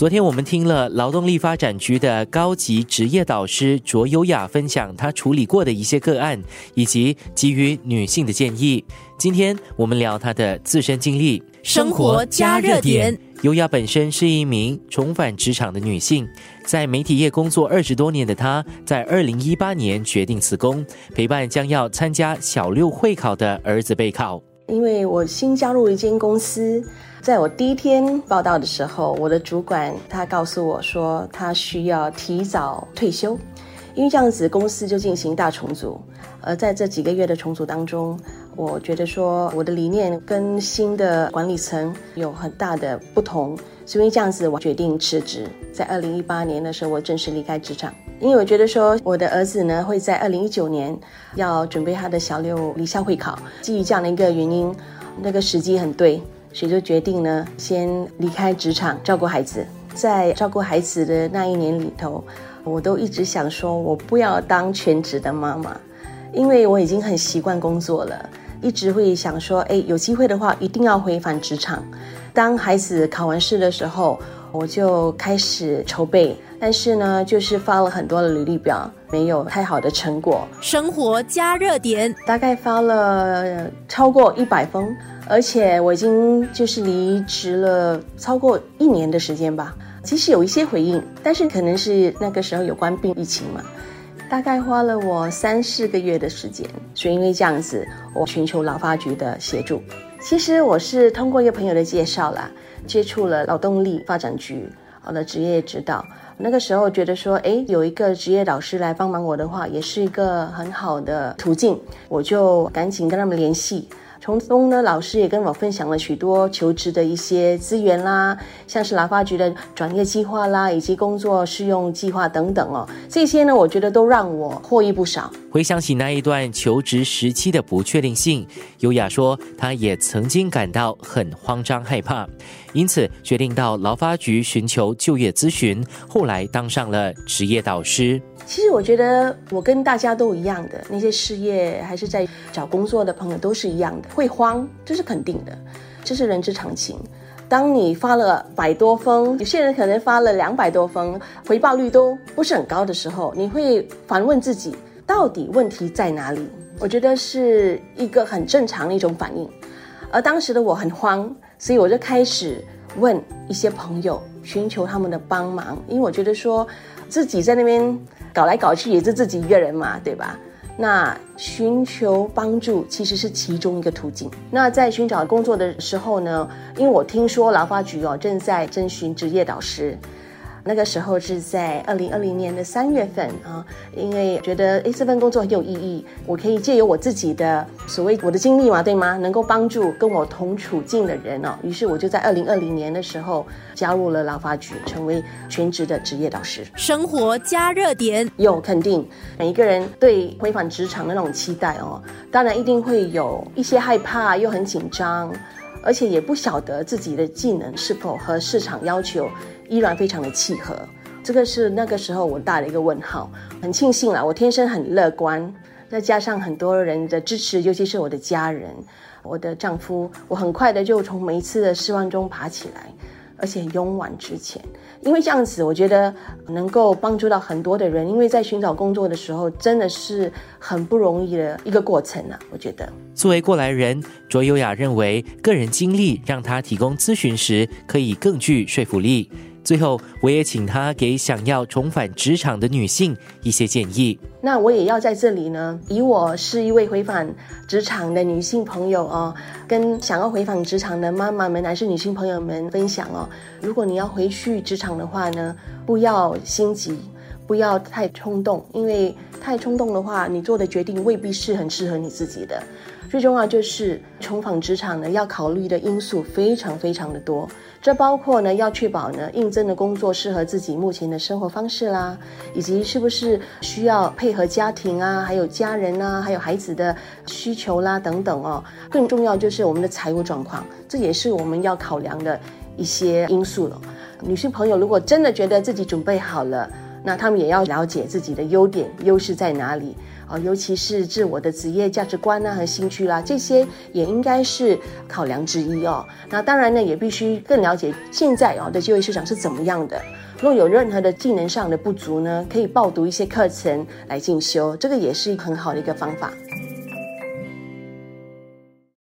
昨天我们听了劳动力发展局的高级职业导师卓优雅分享她处理过的一些个案，以及给予女性的建议。今天我们聊她的自身经历，生活加热点。优雅本身是一名重返职场的女性，在媒体业工作二十多年的她，在二零一八年决定辞工，陪伴将要参加小六会考的儿子备考。因为我新加入一间公司。在我第一天报道的时候，我的主管他告诉我说，他需要提早退休，因为这样子公司就进行大重组。而在这几个月的重组当中，我觉得说我的理念跟新的管理层有很大的不同，所以这样子我决定辞职。在二零一八年的时候，我正式离开职场，因为我觉得说我的儿子呢会在二零一九年要准备他的小六离校会考，基于这样的一个原因，那个时机很对。所以就决定呢，先离开职场照顾孩子。在照顾孩子的那一年里头，我都一直想说，我不要当全职的妈妈，因为我已经很习惯工作了。一直会想说，哎，有机会的话，一定要回返职场。当孩子考完试的时候，我就开始筹备。但是呢，就是发了很多的履历表，没有太好的成果。生活加热点，大概发了超过一百封。而且我已经就是离职了超过一年的时间吧。其实有一些回应，但是可能是那个时候有关病疫情嘛，大概花了我三四个月的时间。所以因为这样子，我寻求劳发局的协助。其实我是通过一个朋友的介绍啦，接触了劳动力发展局我的职业指导。那个时候觉得说，哎，有一个职业导师来帮忙我的话，也是一个很好的途径。我就赶紧跟他们联系。从中呢，老师也跟我分享了许多求职的一些资源啦，像是劳发局的转业计划啦，以及工作试用计划等等哦。这些呢，我觉得都让我获益不少。回想起那一段求职时期的不确定性，优雅说，她也曾经感到很慌张害怕，因此决定到劳发局寻求就业咨询，后来当上了职业导师。其实我觉得我跟大家都一样的，那些事业还是在找工作的朋友都是一样的，会慌，这是肯定的，这是人之常情。当你发了百多封，有些人可能发了两百多封，回报率都不是很高的时候，你会反问自己，到底问题在哪里？我觉得是一个很正常的一种反应。而当时的我很慌，所以我就开始问一些朋友，寻求他们的帮忙，因为我觉得说自己在那边。搞来搞去也是自己一个人嘛，对吧？那寻求帮助其实是其中一个途径。那在寻找工作的时候呢，因为我听说劳发局哦正在征询职业导师。那个时候是在二零二零年的三月份啊，因为觉得诶这份工作很有意义，我可以借由我自己的所谓我的经历嘛，对吗？能够帮助跟我同处境的人哦，于是我就在二零二零年的时候加入了劳发局，成为全职的职业导师。生活加热点有肯定，每一个人对回返职场的那种期待哦，当然一定会有一些害怕，又很紧张。而且也不晓得自己的技能是否和市场要求依然非常的契合，这个是那个时候我大的一个问号。很庆幸啊，我天生很乐观，再加上很多人的支持，尤其是我的家人，我的丈夫，我很快的就从每一次的失望中爬起来。而且勇往直前，因为这样子，我觉得能够帮助到很多的人。因为在寻找工作的时候，真的是很不容易的一个过程啊！我觉得，作为过来人，卓优雅认为，个人经历让他提供咨询时可以更具说服力。最后，我也请她给想要重返职场的女性一些建议。那我也要在这里呢，以我是一位回返职场的女性朋友哦，跟想要回返职场的妈妈们、男士、女性朋友们分享哦。如果你要回去职场的话呢，不要心急，不要太冲动，因为太冲动的话，你做的决定未必是很适合你自己的。最重要就是重返职场呢，要考虑的因素非常非常的多，这包括呢要确保呢应征的工作适合自己目前的生活方式啦，以及是不是需要配合家庭啊，还有家人啊，还有孩子的需求啦等等哦。更重要就是我们的财务状况，这也是我们要考量的一些因素了。女性朋友如果真的觉得自己准备好了，那他们也要了解自己的优点、优势在哪里。啊，尤其是自我的职业价值观呐和兴趣啦，这些也应该是考量之一哦。那当然呢，也必须更了解现在哦的就业市场是怎么样的。如果有任何的技能上的不足呢，可以报读一些课程来进修，这个也是很好的一个方法。